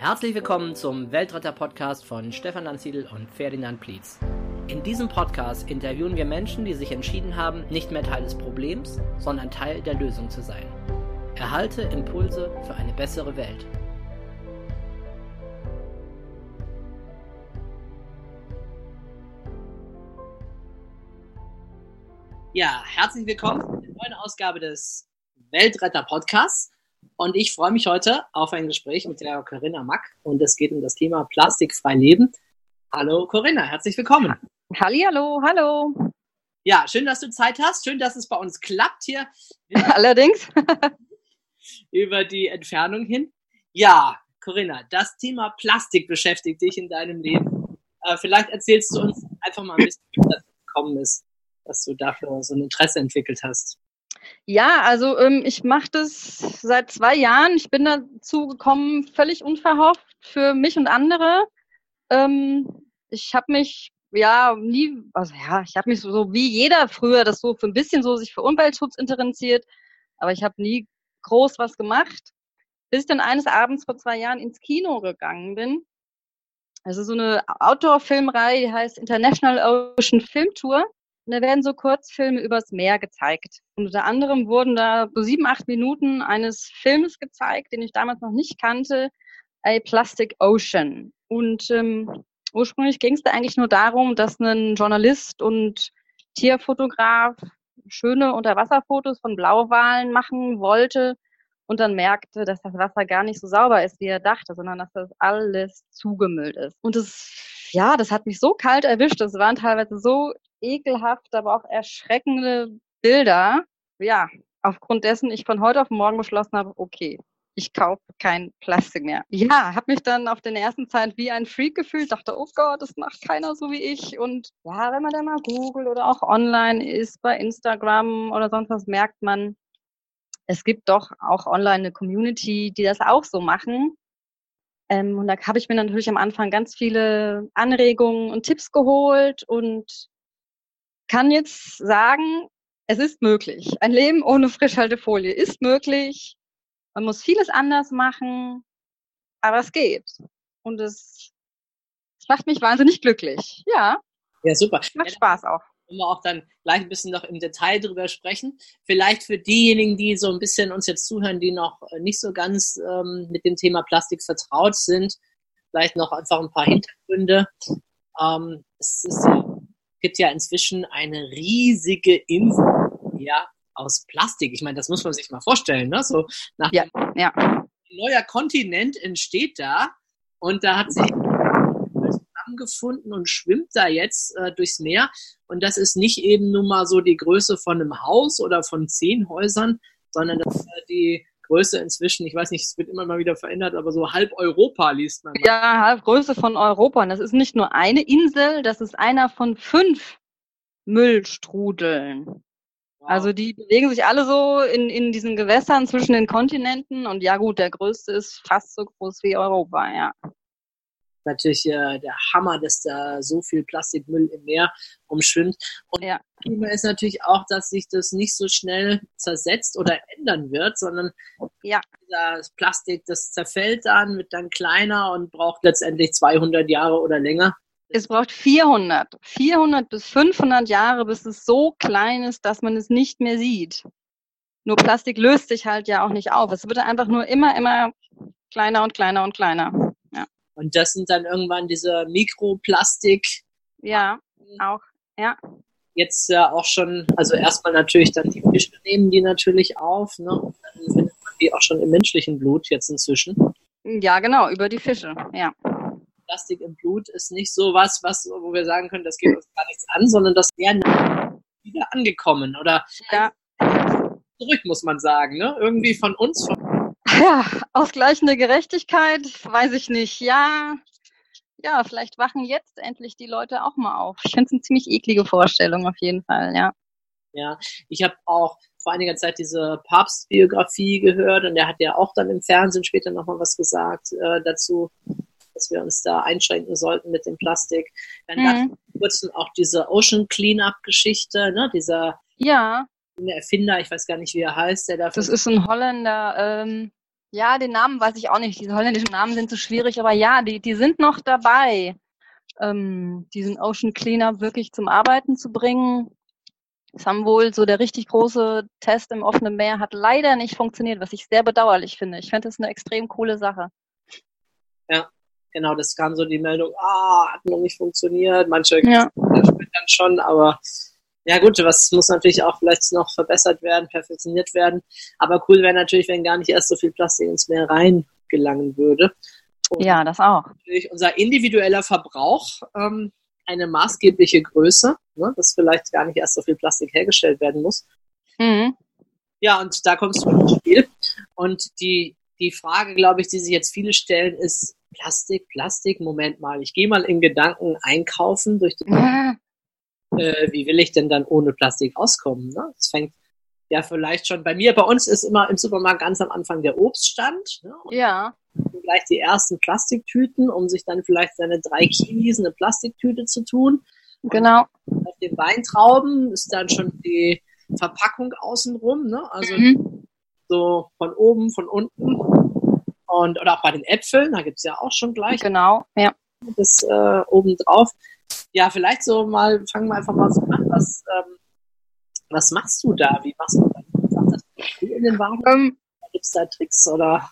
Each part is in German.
Herzlich willkommen zum Weltretter-Podcast von Stefan Lanziedl und Ferdinand Plietz. In diesem Podcast interviewen wir Menschen, die sich entschieden haben, nicht mehr Teil des Problems, sondern Teil der Lösung zu sein. Erhalte Impulse für eine bessere Welt. Ja, herzlich willkommen zu der neuen Ausgabe des Weltretter-Podcasts. Und ich freue mich heute auf ein Gespräch mit der Corinna Mack und es geht um das Thema plastikfrei leben. Hallo Corinna, herzlich willkommen. Hallihallo, hallo. Ja, schön, dass du Zeit hast. Schön, dass es bei uns klappt hier. Allerdings. über die Entfernung hin. Ja, Corinna, das Thema Plastik beschäftigt dich in deinem Leben. Äh, vielleicht erzählst du uns einfach mal ein bisschen, wie das gekommen ist, dass du dafür so ein Interesse entwickelt hast. Ja, also ähm, ich mache das seit zwei Jahren. Ich bin dazu gekommen, völlig unverhofft für mich und andere. Ähm, ich habe mich ja nie, also ja, ich habe mich so, so wie jeder früher das so für ein bisschen so sich für Umweltschutz interessiert, aber ich habe nie groß was gemacht, bis ich dann eines Abends vor zwei Jahren ins Kino gegangen bin. Also so eine Outdoor-Filmreihe, die heißt International Ocean Film Tour. Und da werden so Kurzfilme übers Meer gezeigt. Und unter anderem wurden da so sieben, acht Minuten eines Films gezeigt, den ich damals noch nicht kannte, A Plastic Ocean. Und ähm, ursprünglich ging es da eigentlich nur darum, dass ein Journalist und Tierfotograf schöne Unterwasserfotos von Blauwalen machen wollte und dann merkte, dass das Wasser gar nicht so sauber ist, wie er dachte, sondern dass das alles zugemüllt ist. Und das, ja, das hat mich so kalt erwischt. Das waren teilweise so ekelhaft, aber auch erschreckende Bilder. Ja, aufgrund dessen ich von heute auf morgen beschlossen habe, okay, ich kaufe kein Plastik mehr. Ja, habe mich dann auf den ersten Zeit wie ein Freak gefühlt, dachte, oh Gott, das macht keiner so wie ich. Und ja, wenn man dann mal googelt oder auch online ist, bei Instagram oder sonst was, merkt man, es gibt doch auch online eine Community, die das auch so machen. Ähm, und da habe ich mir natürlich am Anfang ganz viele Anregungen und Tipps geholt und kann jetzt sagen, es ist möglich. Ein Leben ohne Frischhaltefolie ist möglich. Man muss vieles anders machen, aber es geht. Und es, es macht mich wahnsinnig glücklich. Ja. Ja, super. Macht Spaß auch. Wenn wir auch dann gleich ein bisschen noch im Detail drüber sprechen. Vielleicht für diejenigen, die so ein bisschen uns jetzt zuhören, die noch nicht so ganz ähm, mit dem Thema Plastik vertraut sind, vielleicht noch einfach ein paar Hintergründe. Ähm, es ist ja gibt ja inzwischen eine riesige Insel ja, aus Plastik. Ich meine, das muss man sich mal vorstellen. Ne? So nach ja, ja. Ein neuer Kontinent entsteht da und da hat sich zusammengefunden und schwimmt da jetzt äh, durchs Meer. Und das ist nicht eben nur mal so die Größe von einem Haus oder von zehn Häusern, sondern das ist äh, die Größe inzwischen, ich weiß nicht, es wird immer mal wieder verändert, aber so halb Europa liest man. Mal. Ja, halb Größe von Europa. Und das ist nicht nur eine Insel, das ist einer von fünf Müllstrudeln. Wow. Also die bewegen sich alle so in, in diesen Gewässern zwischen den Kontinenten und ja gut, der größte ist fast so groß wie Europa, ja natürlich äh, der Hammer, dass da so viel Plastikmüll im Meer umschwimmt. Und ja. Thema ist natürlich auch, dass sich das nicht so schnell zersetzt oder ändern wird, sondern ja. das Plastik, das zerfällt dann, wird dann kleiner und braucht letztendlich 200 Jahre oder länger. Es braucht 400, 400 bis 500 Jahre, bis es so klein ist, dass man es nicht mehr sieht. Nur Plastik löst sich halt ja auch nicht auf. Es wird einfach nur immer, immer kleiner und kleiner und kleiner. Und das sind dann irgendwann diese Mikroplastik. Ja, auch, ja. Jetzt ja auch schon, also erstmal natürlich dann die Fische nehmen die natürlich auf, ne? Und dann findet man die auch schon im menschlichen Blut jetzt inzwischen. Ja, genau, über die Fische, ja. Plastik im Blut ist nicht so was, was, wo wir sagen können, das geht uns gar nichts an, sondern das wäre wieder angekommen oder ja. zurück, muss man sagen, ne? Irgendwie von uns, von ja, ausgleichende Gerechtigkeit, weiß ich nicht. Ja, ja, vielleicht wachen jetzt endlich die Leute auch mal auf. Ich finde es eine ziemlich eklige Vorstellung auf jeden Fall, ja. Ja, ich habe auch vor einiger Zeit diese Papstbiografie gehört und der hat ja auch dann im Fernsehen später nochmal was gesagt äh, dazu, dass wir uns da einschränken sollten mit dem Plastik. Dann mhm. gab es kurz auch diese Ocean Cleanup-Geschichte, ne, dieser ja. Erfinder, ich weiß gar nicht, wie er heißt, der dafür. Das ist ein Holländer, ähm, Ja, den Namen weiß ich auch nicht. Diese holländischen Namen sind so schwierig, aber ja, die, die sind noch dabei, ähm, diesen Ocean Cleaner wirklich zum Arbeiten zu bringen. Es haben wohl so der richtig große Test im offenen Meer hat leider nicht funktioniert, was ich sehr bedauerlich finde. Ich finde das eine extrem coole Sache. Ja, genau, das kam so die Meldung, ah, hat noch nicht funktioniert. Manche ja. dann schon, aber ja gut, was muss natürlich auch vielleicht noch verbessert werden, perfektioniert werden. Aber cool wäre natürlich, wenn gar nicht erst so viel Plastik ins Meer reingelangen würde. Und ja, das auch. Natürlich unser individueller Verbrauch ähm, eine maßgebliche Größe, ne, dass vielleicht gar nicht erst so viel Plastik hergestellt werden muss. Mhm. Ja, und da kommst du ins Spiel. Und die, die Frage, glaube ich, die sich jetzt viele stellen, ist Plastik, Plastik, Moment mal, ich gehe mal in Gedanken einkaufen durch die mhm äh, wie will ich denn dann ohne Plastik auskommen? Ne? Das fängt ja vielleicht schon bei mir. Bei uns ist immer im Supermarkt ganz am Anfang der Obststand. Ne? ja. Gleich die ersten Plastiktüten, um sich dann vielleicht seine drei Kiwis eine Plastiktüte zu tun. Und genau. Auf den Weintrauben ist dann schon die Verpackung außenrum, ne? Also mhm. so von oben, von unten. Und oder auch bei den Äpfeln, da gibt's ja auch schon gleich. Genau, ja. Das äh, oben drauf ja, vielleicht so mal, fangen wir einfach mal so an. Was, ähm, was machst du da? Wie machst du da? das in den Wagen? Ähm, Gibt es da Tricks oder?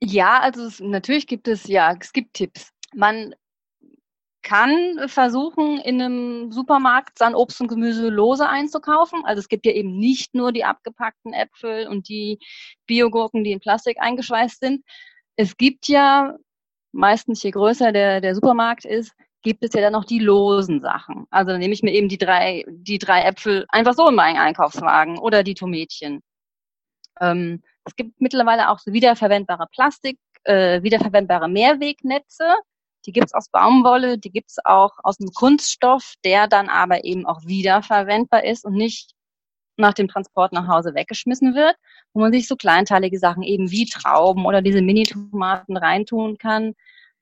Ja, also es, natürlich gibt es, ja, es gibt Tipps. Man kann versuchen, in einem Supermarkt sein Obst und Gemüse lose einzukaufen. Also es gibt ja eben nicht nur die abgepackten Äpfel und die Biogurken, die in Plastik eingeschweißt sind. Es gibt ja meistens, je größer der, der Supermarkt ist, gibt es ja dann noch die losen Sachen. Also dann nehme ich mir eben die drei, die drei Äpfel einfach so in meinen Einkaufswagen oder die Tomätchen. Ähm, es gibt mittlerweile auch so wiederverwendbare Plastik, äh, wiederverwendbare Mehrwegnetze. Die gibt's aus Baumwolle, die gibt's auch aus einem Kunststoff, der dann aber eben auch wiederverwendbar ist und nicht nach dem Transport nach Hause weggeschmissen wird, wo man sich so kleinteilige Sachen eben wie Trauben oder diese Mini-Tomaten reintun kann,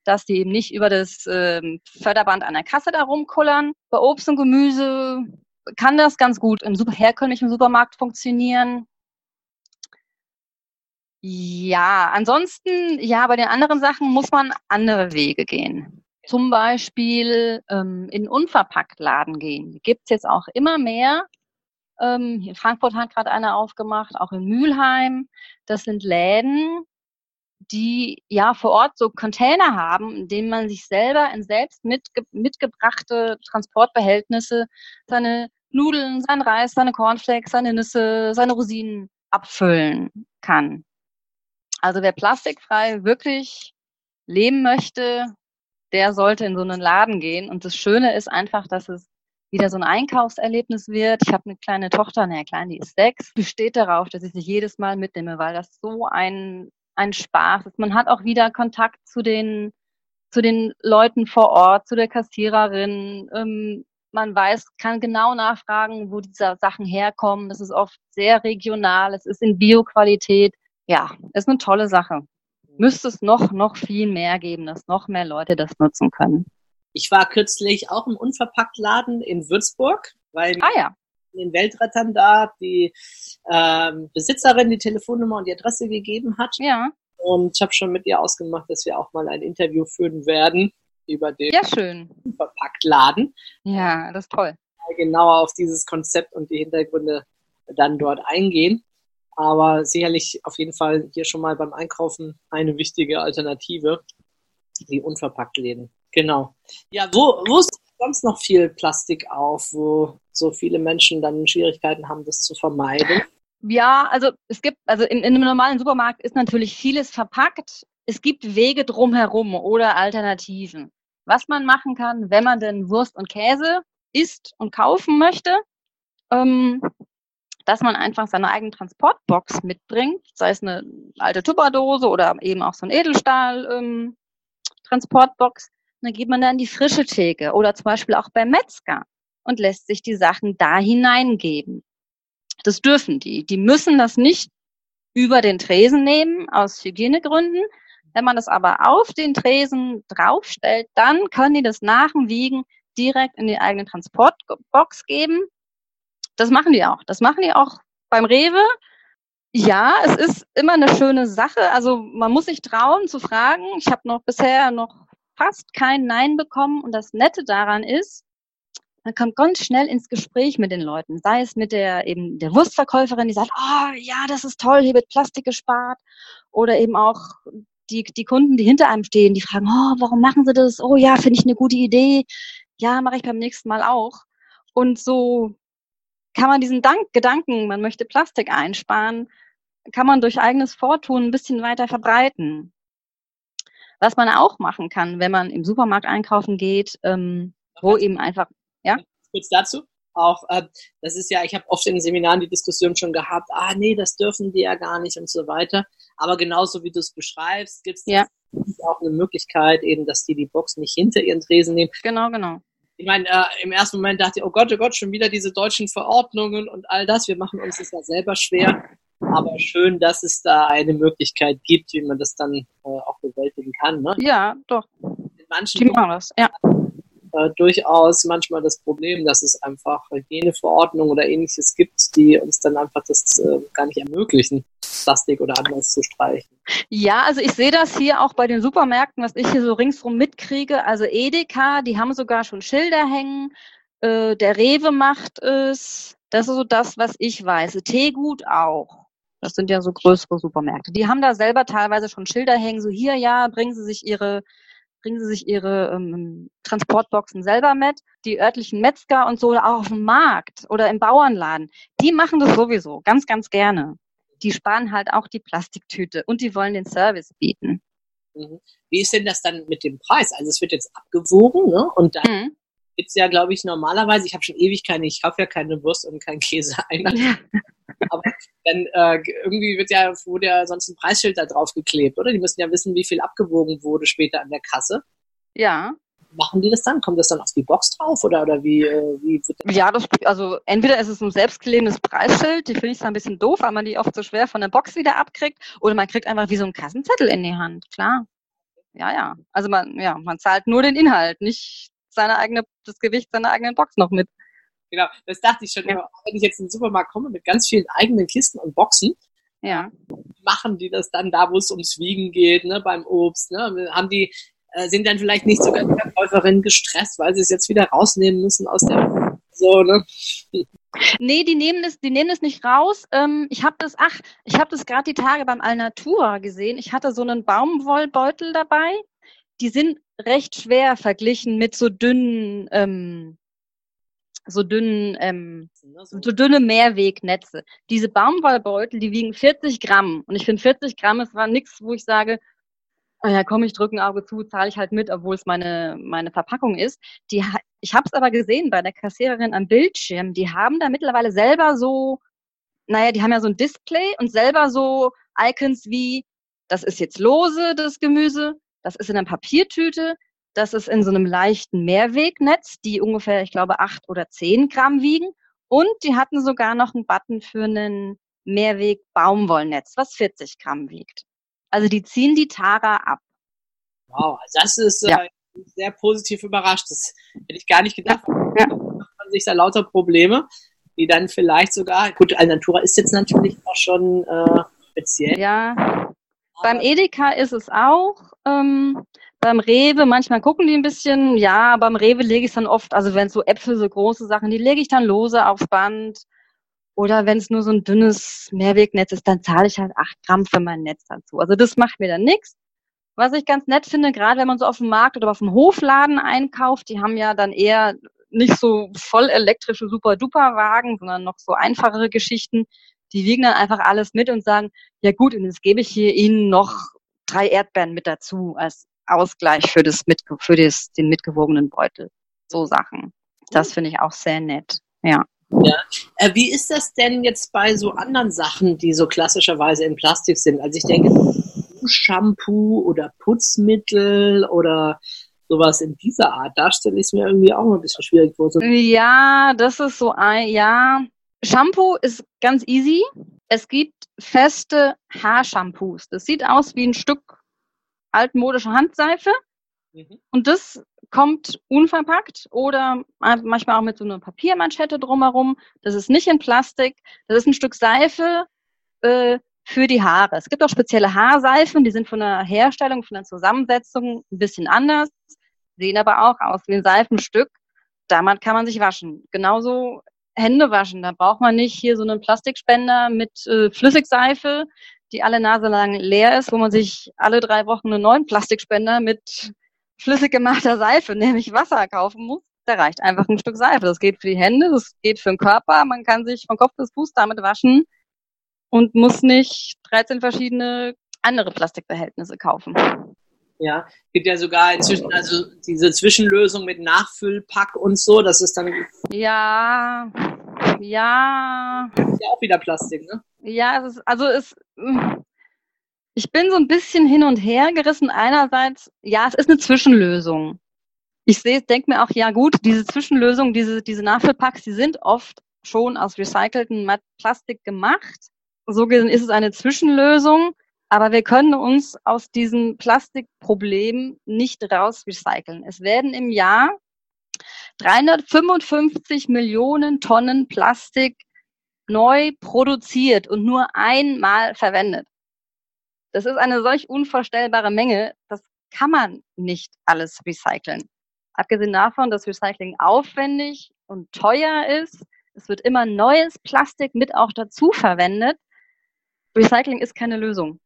dass die eben nicht über das ähm, Förderband an der Kasse da rumkullern. Bei Obst und Gemüse kann das ganz gut im super, herkömmlichen Supermarkt funktionieren. Ja, ansonsten, ja, bei den anderen Sachen muss man andere Wege gehen. Zum Beispiel ähm, in Unverpacktladen gehen. Die gibt's jetzt auch immer mehr. Ähm, hier in Frankfurt hat gerade einer aufgemacht, auch in Mülheim. Das sind Läden, die ja vor Ort so Container haben, in denen man sich selber in selbst mitge mitgebrachte Transportbehältnisse seine Nudeln, sein Reis, seine Cornflakes, seine Nüsse, seine Rosinen abfüllen kann. Also wer plastikfrei wirklich leben möchte, der sollte in so einen Laden gehen. Und das Schöne ist einfach, dass es wieder so ein Einkaufserlebnis wird. Ich habe eine kleine Tochter, eine kleine, die ist sechs, besteht darauf, dass ich sie jedes Mal mitnehme, weil das so ein ein Spaß Man hat auch wieder Kontakt zu den, zu den Leuten vor Ort, zu der Kassiererin. Ähm, man weiß, kann genau nachfragen, wo diese Sachen herkommen. Es ist oft sehr regional, es ist in Bioqualität. Ja, ist eine tolle Sache. Müsste es noch, noch viel mehr geben, dass noch mehr Leute das nutzen können. Ich war kürzlich auch im Unverpacktladen in Würzburg, weil ah, ja den Weltrettern da die ähm, Besitzerin die Telefonnummer und die Adresse gegeben hat. Ja. Und ich habe schon mit ihr ausgemacht, dass wir auch mal ein Interview führen werden über den ja, schön. Verpacktladen. Ja, das ist toll. Genauer auf dieses Konzept und die Hintergründe dann dort eingehen. Aber sicherlich auf jeden Fall hier schon mal beim Einkaufen eine wichtige Alternative, die Unverpacktläden. Genau. Ja, wo, wo ist sonst noch viel Plastik auf, wo so viele Menschen dann Schwierigkeiten haben, das zu vermeiden? Ja, also es gibt, also in, in einem normalen Supermarkt ist natürlich vieles verpackt. Es gibt Wege drumherum oder Alternativen. Was man machen kann, wenn man denn Wurst und Käse isst und kaufen möchte, ähm, dass man einfach seine eigene Transportbox mitbringt, sei es eine alte Tupperdose oder eben auch so ein Edelstahl ähm, Transportbox. Dann geht man dann die frische Theke oder zum Beispiel auch beim Metzger und lässt sich die Sachen da hineingeben. Das dürfen die. Die müssen das nicht über den Tresen nehmen aus Hygienegründen. Wenn man das aber auf den Tresen draufstellt, dann können die das nach dem Wiegen direkt in die eigene Transportbox geben. Das machen die auch. Das machen die auch beim Rewe. Ja, es ist immer eine schöne Sache. Also man muss sich trauen zu fragen. Ich habe noch bisher noch fast kein Nein bekommen. Und das Nette daran ist, man kommt ganz schnell ins Gespräch mit den Leuten. Sei es mit der eben der Wurstverkäuferin, die sagt, oh ja, das ist toll, hier wird Plastik gespart. Oder eben auch die, die Kunden, die hinter einem stehen, die fragen, oh, warum machen sie das? Oh ja, finde ich eine gute Idee. Ja, mache ich beim nächsten Mal auch. Und so kann man diesen Dank, Gedanken, man möchte Plastik einsparen, kann man durch eigenes Vortun ein bisschen weiter verbreiten. Was man auch machen kann, wenn man im Supermarkt einkaufen geht, ähm, wo eben einfach, ja? Kurz dazu. Auch, äh, das ist ja, ich habe oft in Seminaren die Diskussion schon gehabt, ah nee, das dürfen die ja gar nicht und so weiter. Aber genauso wie du es beschreibst, gibt es ja. auch eine Möglichkeit, eben, dass die die Box nicht hinter ihren Tresen nehmen. Genau, genau ich meine, äh, im ersten Moment dachte ich, oh Gott, oh Gott, schon wieder diese deutschen Verordnungen und all das. Wir machen uns das ja selber schwer. Aber schön, dass es da eine Möglichkeit gibt, wie man das dann äh, auch bewältigen kann. Ne? Ja, doch. In manchen Die machen das, ja äh, durchaus manchmal das Problem, dass es einfach Hygieneverordnungen oder ähnliches gibt, die uns dann einfach das äh, gar nicht ermöglichen, Plastik oder anders zu streichen. Ja, also ich sehe das hier auch bei den Supermärkten, was ich hier so ringsrum mitkriege. Also Edeka, die haben sogar schon Schilder hängen. Äh, der Rewe macht es. Das ist so das, was ich weiß. Teegut auch. Das sind ja so größere Supermärkte. Die haben da selber teilweise schon Schilder hängen, so hier, ja, bringen Sie sich Ihre bringen sie sich ihre ähm, Transportboxen selber mit. Die örtlichen Metzger und so, auch auf dem Markt oder im Bauernladen, die machen das sowieso ganz, ganz gerne. Die sparen halt auch die Plastiktüte und die wollen den Service bieten. Mhm. Wie ist denn das dann mit dem Preis? Also es wird jetzt abgewogen, ne? Und dann mhm. Gibt's ja, glaube ich, normalerweise, ich habe schon ewig keine, ich kaufe ja keine Wurst und keinen Käse ein. Ja. Aber dann äh, irgendwie wird ja, wurde ja sonst ein Preisschild da drauf geklebt, oder? Die müssen ja wissen, wie viel abgewogen wurde später an der Kasse. Ja. Machen die das dann? Kommt das dann auf die Box drauf oder, oder wie, äh, wie wird das? Ja, das, also entweder ist es ein selbstklebendes Preisschild, die finde ich zwar ein bisschen doof, weil man die oft so schwer von der Box wieder abkriegt, oder man kriegt einfach wie so einen Kassenzettel in die Hand, klar. Ja, ja. Also man, ja, man zahlt nur den Inhalt, nicht seine eigene, das Gewicht seiner eigenen Box noch mit. Genau, das dachte ich schon ja. immer. Wenn ich jetzt in den Supermarkt komme mit ganz vielen eigenen Kisten und Boxen, ja. machen die das dann da, wo es ums Wiegen geht, ne, beim Obst, ne? Haben die, äh, sind dann vielleicht nicht sogar die Verkäuferinnen gestresst, weil sie es jetzt wieder rausnehmen müssen aus der so, ne? Nee, die nehmen es, die nehmen es nicht raus. Ähm, ich habe das, ach, ich habe das gerade die Tage beim Alnatura gesehen. Ich hatte so einen Baumwollbeutel dabei. Die sind recht schwer verglichen mit so dünnen ähm, so dünnen, ähm, so dünne Mehrwegnetze. Diese Baumwollbeutel, die wiegen 40 Gramm. Und ich finde 40 Gramm, es war nichts, wo ich sage, oh ja, komm, ich drücke ein Auge zu, zahle ich halt mit, obwohl es meine, meine Verpackung ist. Die, ich habe es aber gesehen bei der Kassiererin am Bildschirm, die haben da mittlerweile selber so, naja, die haben ja so ein Display und selber so Icons wie, das ist jetzt lose, das Gemüse, das ist in einer Papiertüte, das ist in so einem leichten Mehrwegnetz, die ungefähr, ich glaube, acht oder zehn Gramm wiegen. Und die hatten sogar noch einen Button für einen Mehrweg-Baumwollnetz, was 40 Gramm wiegt. Also die ziehen die Tara ab. Wow, das ist äh, ja. sehr positiv überrascht. Das hätte ich gar nicht gedacht. Ja. Da macht man sich da lauter Probleme, die dann vielleicht sogar, gut, Alnatura ist jetzt natürlich auch schon äh, speziell. Ja, beim Edeka ist es auch. Ähm, beim Rewe, manchmal gucken die ein bisschen, ja, beim Rewe lege ich dann oft, also wenn es so Äpfel, so große Sachen, die lege ich dann lose aufs Band. Oder wenn es nur so ein dünnes Mehrwegnetz ist, dann zahle ich halt acht Gramm für mein Netz dazu. Also das macht mir dann nichts. Was ich ganz nett finde, gerade wenn man so auf dem Markt oder auf dem Hofladen einkauft, die haben ja dann eher nicht so voll elektrische Super-Duper-Wagen, sondern noch so einfachere Geschichten. Die wiegen dann einfach alles mit und sagen, ja gut, und jetzt gebe ich hier Ihnen noch drei Erdbeeren mit dazu als Ausgleich für das mit, für das, den mitgewogenen Beutel. So Sachen. Das finde ich auch sehr nett. Ja. Ja. Äh, wie ist das denn jetzt bei so anderen Sachen, die so klassischerweise in Plastik sind? Also ich denke, Shampoo oder Putzmittel oder sowas in dieser Art, da stelle ich es mir irgendwie auch ein bisschen schwierig vor. Ja, das ist so ein, ja. Shampoo ist ganz easy. Es gibt feste Haarshampoos. Das sieht aus wie ein Stück altmodische Handseife. Mhm. Und das kommt unverpackt oder manchmal auch mit so einer Papiermanschette drumherum. Das ist nicht in Plastik. Das ist ein Stück Seife. äh, für die Haare. Es gibt auch spezielle Haarseifen, die sind von der Herstellung, von der Zusammensetzung ein bisschen anders, sehen aber auch aus wie ein Seifenstück. Damit kann man sich waschen. Genauso Hände waschen. Da braucht man nicht hier so einen Plastikspender mit äh, Flüssigseife, die alle Nase lang leer ist, wo man sich alle drei Wochen einen neuen Plastikspender mit flüssig gemachter Seife, nämlich Wasser, kaufen muss. Da reicht einfach ein Stück Seife. Das geht für die Hände, das geht für den Körper. Man kann sich von Kopf bis Fuß damit waschen und muss nicht 13 verschiedene andere Plastikbehältnisse kaufen. Ja, gibt ja sogar inzwischen also diese Zwischenlösung mit Nachfüllpack und so, das ist dann. Ja, ja. Ist ja auch wieder Plastik, ne? Ja, es ist, also es, ich bin so ein bisschen hin und her gerissen. Einerseits, ja, es ist eine Zwischenlösung. Ich sehe, denke mir auch, ja gut, diese Zwischenlösung, diese, diese Nachfüllpacks, die sind oft schon aus recyceltem Plastik gemacht. So gesehen ist es eine Zwischenlösung. Aber wir können uns aus diesem Plastikproblem nicht raus recyceln. Es werden im Jahr 355 Millionen Tonnen Plastik neu produziert und nur einmal verwendet. Das ist eine solch unvorstellbare Menge, das kann man nicht alles recyceln. Abgesehen davon, dass Recycling aufwendig und teuer ist, es wird immer neues Plastik mit auch dazu verwendet. Recycling ist keine Lösung.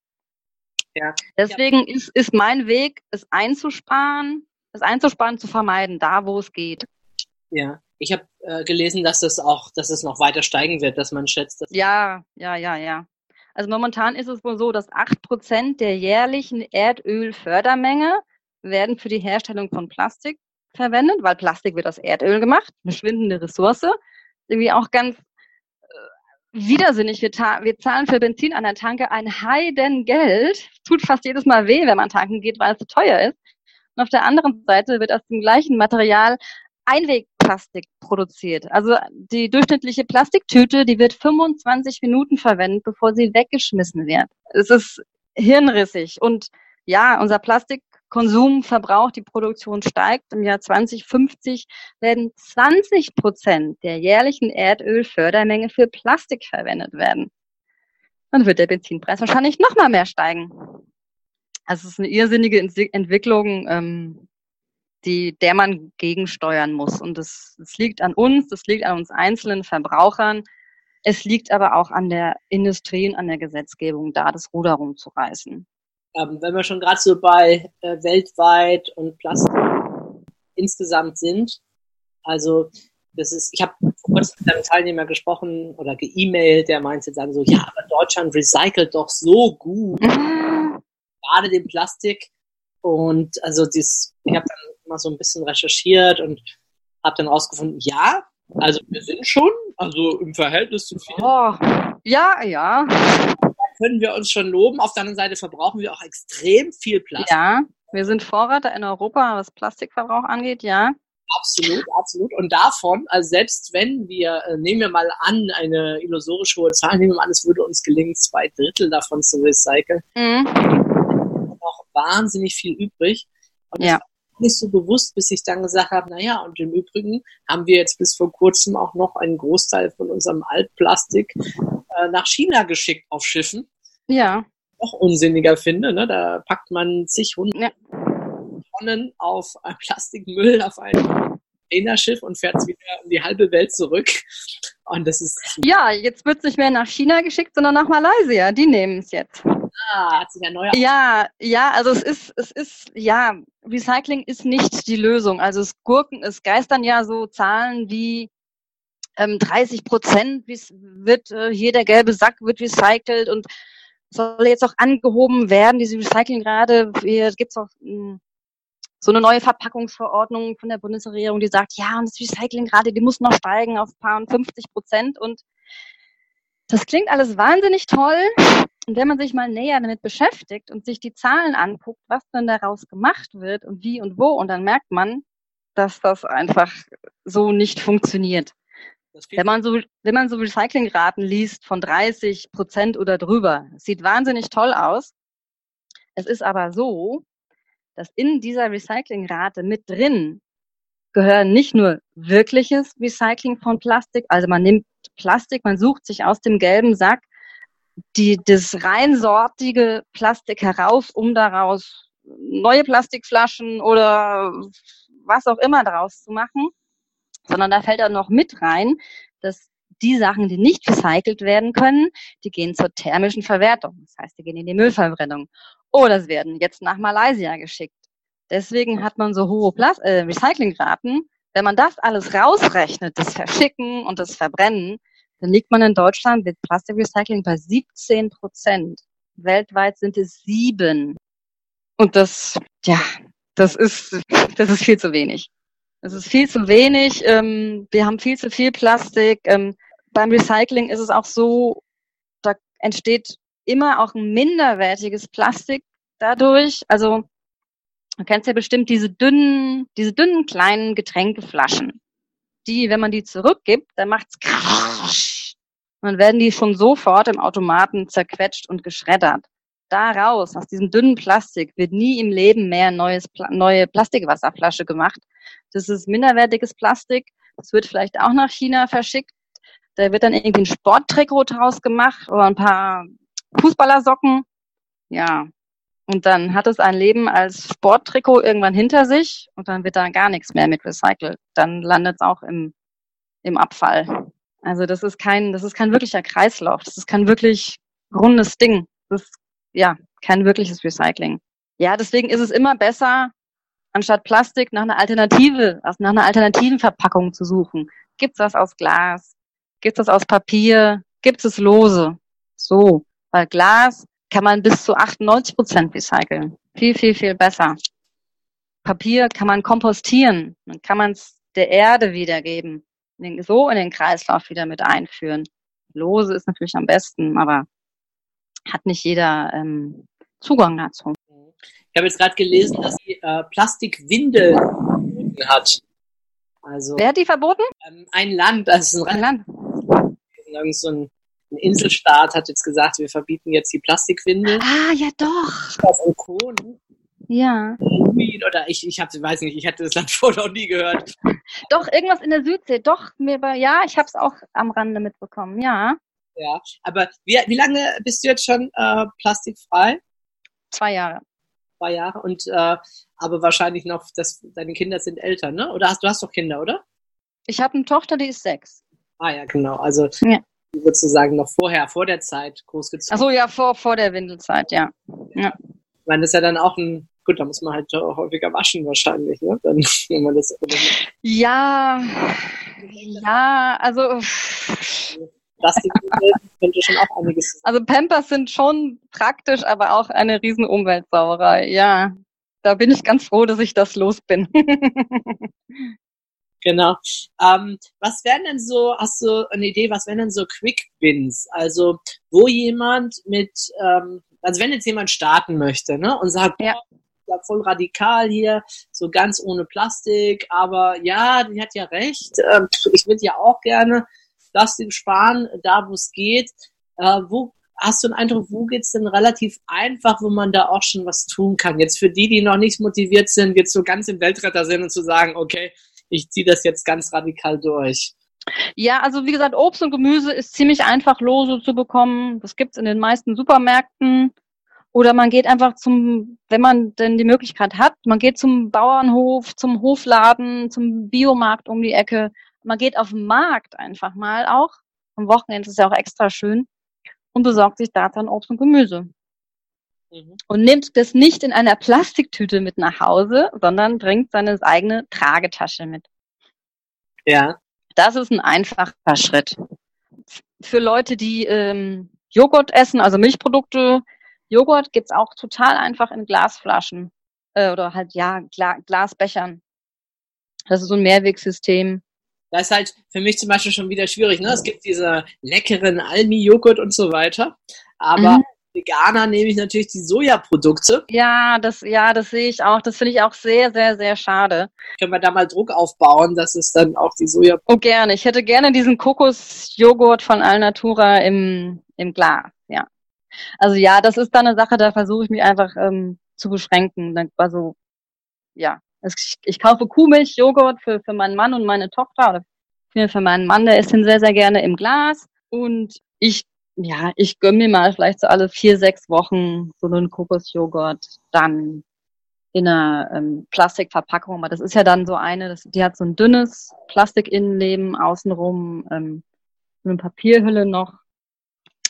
Ja. Deswegen. Ist, ist mein Weg, es einzusparen, es einzusparen, zu vermeiden, da wo es geht. Ja, ich habe äh, gelesen, dass es auch, dass es noch weiter steigen wird, dass man schätzt. Dass ja, ja, ja, ja. Also momentan ist es wohl so, dass acht Prozent der jährlichen Erdölfördermenge werden für die Herstellung von Plastik verwendet, weil Plastik wird aus Erdöl gemacht, eine schwindende Ressource. Irgendwie auch ganz widersinnig. Wir, wir zahlen für Benzin an der Tanke ein Heidengeld. Tut fast jedes Mal weh, wenn man tanken geht, weil es zu so teuer ist. Und auf der anderen Seite wird aus dem gleichen Material Einwegplastik produziert. Also die durchschnittliche Plastiktüte, die wird 25 Minuten verwendet, bevor sie weggeschmissen wird. Es ist hirnrissig. Und ja, unser Plastik Konsum, Verbrauch, die Produktion steigt. Im Jahr 2050 werden 20 Prozent der jährlichen Erdölfördermenge für Plastik verwendet werden. Dann wird der Benzinpreis wahrscheinlich noch mal mehr steigen. Also es ist eine irrsinnige Entwicklung, ähm, die, der man gegensteuern muss. Und das, das liegt an uns, das liegt an uns einzelnen Verbrauchern. Es liegt aber auch an der Industrie und an der Gesetzgebung, da das Ruder rumzureißen. Ähm, wenn wir schon gerade so bei äh, weltweit und Plastik insgesamt sind, also das ist, ich habe vor kurzem mit einem Teilnehmer gesprochen oder ge-mailt, der meinte dann so, ja, aber Deutschland recycelt doch so gut, gerade den Plastik. Und also dies, ich habe dann mal so ein bisschen recherchiert und habe dann rausgefunden, ja, also wir sind schon, also im Verhältnis zu vielen. Oh, ja, ja können wir uns schon loben. Auf der anderen Seite verbrauchen wir auch extrem viel Plastik. Ja, wir sind Vorreiter in Europa, was Plastikverbrauch angeht, ja. Absolut, absolut. Und davon, also selbst wenn wir, äh, nehmen wir mal an, eine illusorisch hohe Zahl, nehmen wir mal an, es würde uns gelingen, zwei Drittel davon zu recyceln, mhm. noch wahnsinnig viel übrig. Und ja. nicht so bewusst, bis ich dann gesagt habe, naja, und im Übrigen haben wir jetzt bis vor kurzem auch noch einen Großteil von unserem Altplastik äh, nach China geschickt auf Schiffen. Ja. Noch unsinniger finde. Ne? Da packt man zig hundert ja. Tonnen auf äh, Plastikmüll auf ein Containerschiff und fährt wieder um die halbe Welt zurück. Und das ist. Ja, jetzt wird es nicht mehr nach China geschickt, sondern nach Malaysia. Die nehmen es jetzt. Ah, hat sich ein neuer. Ja, ja, also es ist, es ist, ja, Recycling ist nicht die Lösung. Also es Gurken, es geistern ja so Zahlen wie ähm, 30 Prozent wird äh, hier der gelbe Sack wird recycelt und soll jetzt auch angehoben werden, diese Recycling-Rate. Hier gibt's auch mh, hm, so eine neue Verpackungsverordnung von der Bundesregierung, die sagt, ja, und das Recycling-Rate, die muss noch steigen auf paar 50 Prozent. Und das klingt alles wahnsinnig toll. Und wenn man sich mal näher damit beschäftigt und sich die Zahlen anguckt, was denn daraus gemacht wird und wie und wo, und dann merkt man, dass das einfach so nicht funktioniert. Wenn man so, wenn man so Recyclingraten liest von 30 Prozent oder drüber, sieht wahnsinnig toll aus. Es ist aber so, dass in dieser Recyclingrate mit drin gehören nicht nur wirkliches Recycling von Plastik, also man nimmt Plastik, man sucht sich aus dem gelben Sack die, das reinsortige Plastik heraus, um daraus neue Plastikflaschen oder was auch immer daraus zu machen, sondern da fällt auch noch mit rein, dass die Sachen, die nicht recycelt werden können, die gehen zur thermischen Verwertung. Das heißt, die gehen in die Müllverbrennung. Oder sie werden jetzt nach Malaysia geschickt. Deswegen hat man so hohe Plas äh, Recyclingraten. Wenn man das alles rausrechnet, das Verschicken und das Verbrennen, dann liegt man in Deutschland mit Plastikrecycling bei 17 Prozent. Weltweit sind es sieben. Und das, ja, das ist, das ist viel zu wenig. Das ist viel zu wenig. Ähm, wir haben viel zu viel Plastik. Ähm, beim Recycling ist es auch so, da entsteht immer auch ein minderwertiges Plastik dadurch. Also du kennst ja bestimmt diese dünnen, diese dünnen kleinen Getränkeflaschen. Die, wenn man die zurückgibt, dann macht's krasch. Und dann werden die schon sofort im Automaten zerquetscht und geschreddert. Daraus, aus diesem dünnen Plastik, wird nie im Leben mehr neues, neue Plastikwasserflasche gemacht. Das ist minderwertiges Plastik. Das wird vielleicht auch nach China verschickt. Da wird dann irgendwie ein Sporttrikot draus gemacht oder ein paar Fußballersocken. Ja. Und dann hat es ein Leben als Sporttrikot irgendwann hinter sich und dann wird da gar nichts mehr mit recycelt. Dann landet es auch im, im Abfall. Also das ist kein, das ist kein wirklicher Kreislauf. Das ist kein wirklich rundes Ding. Das ja, kein wirkliches Recycling. Ja, deswegen ist es immer besser, anstatt Plastik nach einer Alternative, also nach einer alternativen Verpackung zu suchen. Gibt's was aus Glas? Gibt's das aus Papier? Gibt's es lose? So. Weil Glas kann man bis zu 98 Prozent recyceln. Viel, viel, viel besser. Papier kann man kompostieren. Dann kann man es der Erde wiedergeben. So in den Kreislauf wieder mit einführen. Lose ist natürlich am besten, aber hat nicht jeder ähm, Zugang dazu. Ich habe jetzt gerade gelesen, dass sie äh, Plastikwindel hat. Also, Wer hat die verboten? Ähm, ein Land, ist ein, ein Land. Irgend so ein, ein, Inselstaat hat jetzt gesagt, wir verbieten jetzt die Plastikwindel. Ah, ja doch. Auf und Co. Ja. Oder ich, ich hab, weiß nicht, ich hatte das Land vorher noch nie gehört. Doch, irgendwas in der Südsee, doch, mir war, ja, ich habe es auch am Rande mitbekommen, ja. Ja, aber wie, wie lange bist du jetzt schon äh, plastikfrei? Zwei Jahre zwei Jahre und äh, aber wahrscheinlich noch, dass deine Kinder sind älter, ne? Oder hast du hast doch Kinder, oder? Ich habe eine Tochter, die ist sechs. Ah ja, genau. Also ja. sozusagen noch vorher, vor der Zeit großgezogen. Ach so, ja, vor, vor der Windelzeit, ja. ja. Ich meine, das ist ja dann auch ein, gut, da muss man halt häufiger waschen wahrscheinlich, ne? Dann, wenn man das, ja, ja, also Plastikmittel könnte schon auch einiges. Also Pampers sind schon praktisch, aber auch eine riesen Umweltsauerei. Ja, da bin ich ganz froh, dass ich das los bin. genau. Ähm, was wären denn so, hast du eine Idee, was wären denn so Quick Wins? Also, wo jemand mit, ähm, also wenn jetzt jemand starten möchte, ne, und sagt, ja voll radikal hier, so ganz ohne Plastik, aber ja, die hat ja recht, ähm, ich würde ja auch gerne Plastik sparen, da wo es geht. Äh, wo hast du einen Eindruck, wo geht's denn relativ einfach, wo man da auch schon was tun kann? Jetzt für die, die noch nicht motiviert sind, jetzt so ganz im Weltretter sind und zu sagen, okay, ich ziehe das jetzt ganz radikal durch. Ja, also wie gesagt, Obst und Gemüse ist ziemlich einfach lose zu bekommen. Das gibt's in den meisten Supermärkten. Oder man geht einfach zum, wenn man denn die Möglichkeit hat, man geht zum Bauernhof, zum Hofladen, zum Biomarkt um die Ecke man geht auf den Markt einfach mal auch. Am Wochenende ist es ja auch extra schön und besorgt sich da dann Obst und Gemüse. Mhm. Und nimmt das nicht in einer Plastiktüte mit nach Hause, sondern bringt seine eigene Tragetasche mit. Ja. Das ist ein einfacher Schritt. Für Leute, die ähm, Joghurt essen, also Milchprodukte, Joghurt gibt's auch total einfach in Glasflaschen äh, oder halt ja Gla Glasbechern. Das ist so ein Mehrwegsystem. Das ist halt für mich zum Beispiel schon wieder schwierig. Ne? Es gibt diese leckeren Almi-Joghurt und so weiter. Aber mhm. Veganer nehme ich natürlich die Sojaprodukte. Ja, das, ja, das sehe ich auch. Das finde ich auch sehr, sehr, sehr schade. Können wir da mal Druck aufbauen, dass es dann auch die Sojaprodukte. Oh, gerne. Ich hätte gerne diesen Kokosjoghurt von Alnatura im, im Glas, ja. Also ja, das ist dann eine Sache, da versuche ich mich einfach ähm, zu beschränken. Also, ja, also ich, ich kaufe Kuhmilch, Joghurt für, für meinen Mann und meine Tochter oder für meinen Mann, der isst den sehr, sehr gerne im Glas. Und ich ja, ich gönne mir mal vielleicht so alle vier, sechs Wochen so einen Kokosjoghurt, dann in einer ähm, Plastikverpackung. Aber das ist ja dann so eine, das, die hat so ein dünnes Plastikinnenleben außenrum, ähm, eine Papierhülle noch.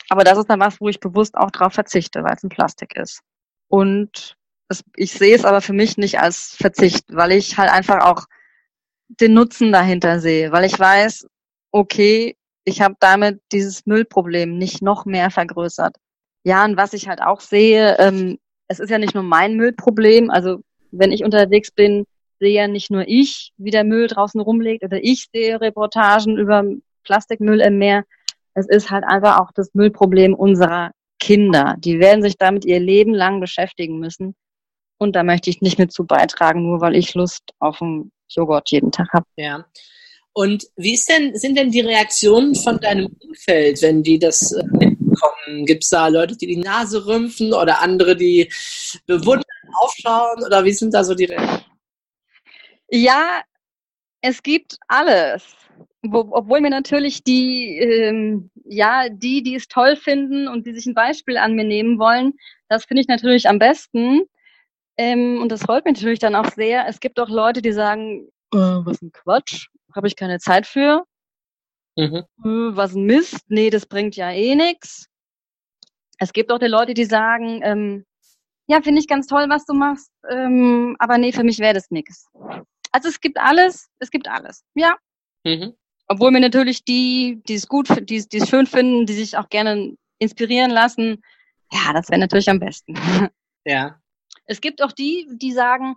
Aber das ist dann was, wo ich bewusst auch drauf verzichte, weil es ein Plastik ist. Und es, ich sehe es aber für mich nicht als Verzicht, weil ich halt einfach auch den Nutzen dahinter sehe, weil ich weiß, okay, ich habe damit dieses Müllproblem nicht noch mehr vergrößert. Ja, und was ich halt auch sehe, ähm, es ist ja nicht nur mein Müllproblem. Also wenn ich unterwegs bin, sehe ja nicht nur ich, wie der Müll draußen rumliegt, oder ich sehe Reportagen über Plastikmüll im Meer. Es ist halt einfach auch das Müllproblem unserer Kinder. Die werden sich damit ihr Leben lang beschäftigen müssen. Und da möchte ich nicht mit zu beitragen, nur weil ich Lust auf einen Joghurt jeden Tag habe. Ja. Und wie ist denn, sind denn die Reaktionen von deinem Umfeld, wenn die das äh, mitbekommen? Gibt es da Leute, die die Nase rümpfen oder andere, die bewundern, aufschauen? Oder wie sind da so die Reaktionen? Ja, es gibt alles. Wo, obwohl mir natürlich die, ähm, ja, die, die es toll finden und die sich ein Beispiel an mir nehmen wollen, das finde ich natürlich am besten. Ähm, und das freut mich natürlich dann auch sehr. Es gibt auch Leute, die sagen, äh, was ein Quatsch, habe ich keine Zeit für. Mhm. Äh, was ein Mist, nee, das bringt ja eh nix. Es gibt auch die Leute, die sagen, ähm, ja, finde ich ganz toll, was du machst, ähm, aber nee, für mich wäre das nix. Also es gibt alles, es gibt alles, ja. Mhm. Obwohl mir natürlich die, die es gut, die, die es schön finden, die sich auch gerne inspirieren lassen, ja, das wäre natürlich am besten. Ja. Es gibt auch die, die sagen,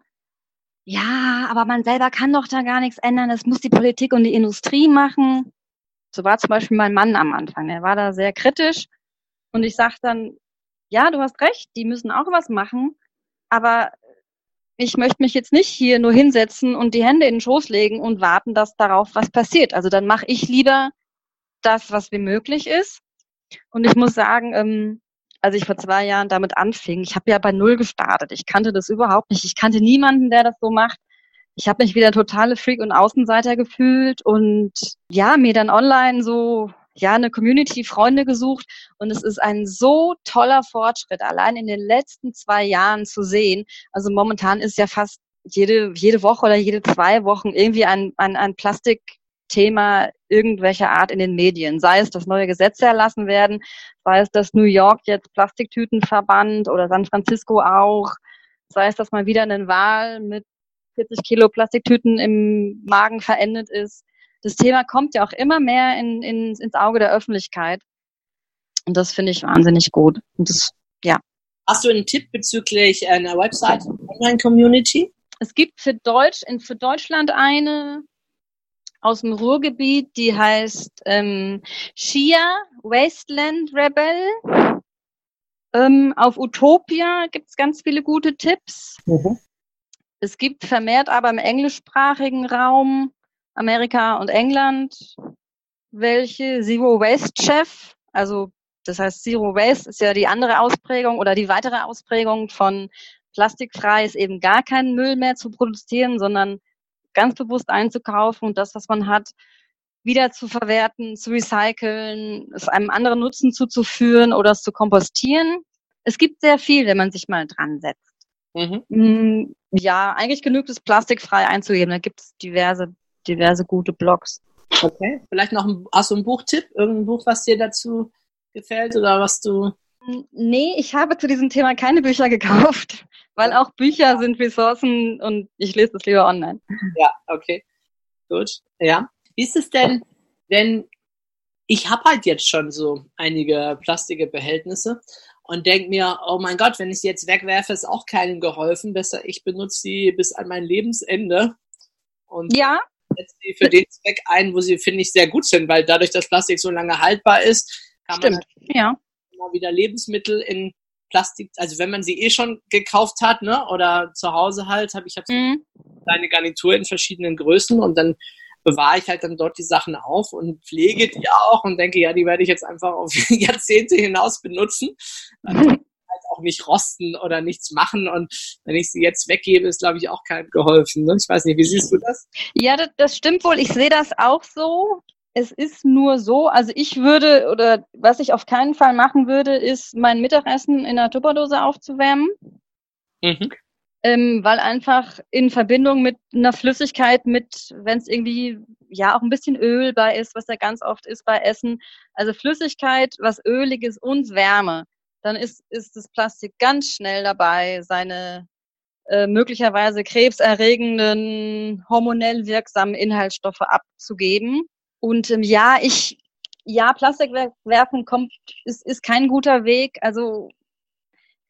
ja, aber man selber kann doch da gar nichts ändern. Das muss die Politik und die Industrie machen. So war zum Beispiel mein Mann am Anfang. Er war da sehr kritisch. Und ich sag dann, ja, du hast recht, die müssen auch was machen. Aber ich möchte mich jetzt nicht hier nur hinsetzen und die Hände in den Schoß legen und warten, dass darauf was passiert. Also dann mache ich lieber das, was wie möglich ist. Und ich muss sagen, ähm, als ich vor zwei Jahren damit anfing. Ich habe ja bei Null gestartet. Ich kannte das überhaupt nicht. Ich kannte niemanden, der das so macht. Ich habe mich wieder totale Freak und Außenseiter gefühlt und ja, mir dann online so ja eine Community, Freunde gesucht und es ist ein so toller Fortschritt, allein in den letzten zwei Jahren zu sehen. Also momentan ist ja fast jede, jede Woche oder jede zwei Wochen irgendwie ein, ein, ein Plastik Thema irgendwelcher Art in den Medien. Sei es, dass neue Gesetze erlassen werden, sei es, dass New York jetzt Plastiktüten verbannt oder San Francisco auch, sei es, dass mal wieder eine Wahl mit 40 Kilo Plastiktüten im Magen verendet ist. Das Thema kommt ja auch immer mehr in, in, ins Auge der Öffentlichkeit. Und das finde ich wahnsinnig gut. Und das, ja. Hast du einen Tipp bezüglich einer Website Online-Community? Es gibt für Deutsch, in, für Deutschland eine, aus dem Ruhrgebiet, die heißt ähm, Shia Wasteland Rebel. Ähm, auf Utopia gibt's ganz viele gute Tipps. Mhm. Es gibt vermehrt aber im englischsprachigen Raum, Amerika und England, welche Zero Waste Chef, also das heißt Zero Waste ist ja die andere Ausprägung oder die weitere Ausprägung von plastikfrei ist eben gar keinen Müll mehr zu produzieren, sondern ganz bewusst einzukaufen und das, was man hat, wieder zu verwerten, zu recyceln, es einem anderen Nutzen zuzuführen oder es zu kompostieren. Es gibt sehr viel, wenn man sich mal dran setzt. Mhm. Mm, ja, eigentlich genügt es, plastikfrei einzugeben. Da gibt es diverse, diverse gute Blogs. Okay. Vielleicht noch ein, hast du einen Buchtipp? Irgendein Buch, was dir dazu gefällt oder was du Nee, ich habe zu diesem Thema keine Bücher gekauft, weil auch Bücher sind Ressourcen und ich lese das lieber online. Ja, okay. Gut. Ja. Wie ist es denn, wenn ich habe halt jetzt schon so einige plastische Behältnisse und denke mir, oh mein Gott, wenn ich sie jetzt wegwerfe, ist auch keinem geholfen. Besser, ich benutze sie bis an mein Lebensende und ja. setze sie für den Zweck ein, wo sie, finde ich, sehr gut sind, weil dadurch, dass Plastik so lange haltbar ist, kann Stimmt. man halt ja immer wieder Lebensmittel in Plastik, also wenn man sie eh schon gekauft hat, ne, oder zu Hause halt, habe ich hab mhm. eine Garnitur in verschiedenen Größen und dann bewahre ich halt dann dort die Sachen auf und pflege die auch und denke, ja, die werde ich jetzt einfach auf Jahrzehnte hinaus benutzen. Also halt auch nicht rosten oder nichts machen und wenn ich sie jetzt weggebe, ist glaube ich auch keinem geholfen. Ne? Ich weiß nicht, wie siehst du das? Ja, das, das stimmt wohl. Ich sehe das auch so. Es ist nur so, also ich würde oder was ich auf keinen Fall machen würde, ist mein Mittagessen in einer Tupperdose aufzuwärmen. Mhm. Ähm, weil einfach in Verbindung mit einer Flüssigkeit, mit, wenn es irgendwie ja auch ein bisschen Öl bei ist, was ja ganz oft ist bei Essen, also Flüssigkeit, was Öliges und Wärme, dann ist, ist das Plastik ganz schnell dabei, seine äh, möglicherweise krebserregenden, hormonell wirksamen Inhaltsstoffe abzugeben. Und ähm, ja, ich, ja, Plastik werfen kommt, ist, ist kein guter Weg. Also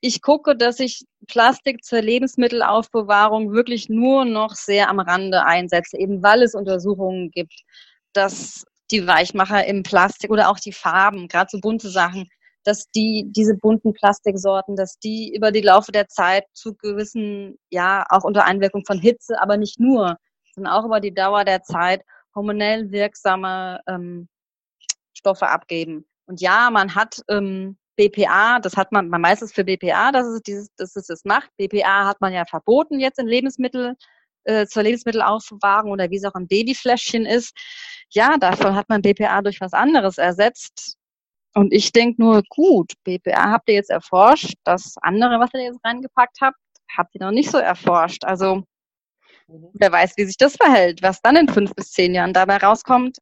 ich gucke, dass ich Plastik zur Lebensmittelaufbewahrung wirklich nur noch sehr am Rande einsetze, eben weil es Untersuchungen gibt, dass die Weichmacher im Plastik oder auch die Farben, gerade so bunte Sachen, dass die, diese bunten Plastiksorten, dass die über die Laufe der Zeit zu gewissen, ja, auch unter Einwirkung von Hitze, aber nicht nur, sondern auch über die Dauer der Zeit hormonell wirksame ähm, Stoffe abgeben. Und ja, man hat ähm, BPA, das hat man, man meistens für BPA, dass es dieses, dass es das macht. BPA hat man ja verboten jetzt in Lebensmittel, äh, zur Lebensmittelaufbewahrung oder wie es auch im Babyfläschchen ist. Ja, davon hat man BPA durch was anderes ersetzt. Und ich denke nur, gut, BPA habt ihr jetzt erforscht. Das andere, was ihr jetzt reingepackt habt, habt ihr noch nicht so erforscht. Also mhm. wer weiß, wie sich das verhält, was dann in fünf bis zehn Jahren dabei rauskommt.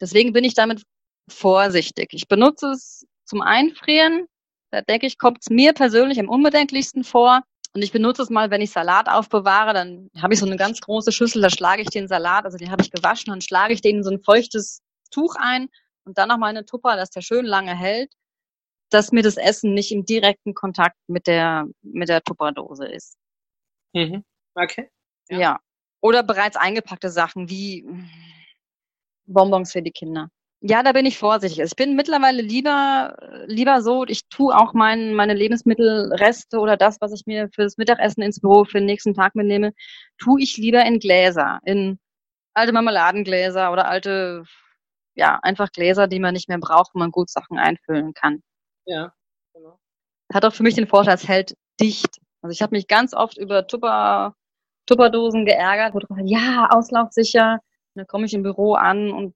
Deswegen bin ich damit vorsichtig. Ich benutze es zum Einfrieren. Da denke ich, kommt es mir persönlich am unbedenklichsten vor. Und ich benutze es mal, wenn ich Salat aufbewahre, dann habe ich so eine ganz große Schüssel, da schlage ich den Salat, also den habe ich gewaschen, dann schlage ich den in so ein feuchtes Tuch ein und dann nochmal eine Tupper, dass der schön lange hält, dass mir das Essen nicht im direkten Kontakt mit der, mit der Tupperdose ist. Mhm. Okay. Ja. ja. Oder bereits eingepackte Sachen wie Bonbons für die Kinder. Ja, da bin ich vorsichtig. Also ich bin mittlerweile lieber, lieber so, ich tue auch mein, meine Lebensmittelreste oder das, was ich mir fürs Mittagessen ins Büro für den nächsten Tag mitnehme, tue ich lieber in Gläser, in alte Marmeladengläser oder alte ja, einfach Gläser, die man nicht mehr braucht, wo man gut Sachen einfüllen kann. Ja, genau. Hat auch für mich den Vorteil, es hält dicht. Also ich habe mich ganz oft über Tupper, Tupperdosen geärgert, wo drauf ja, auslaufsicher. Dann komme ich im Büro an und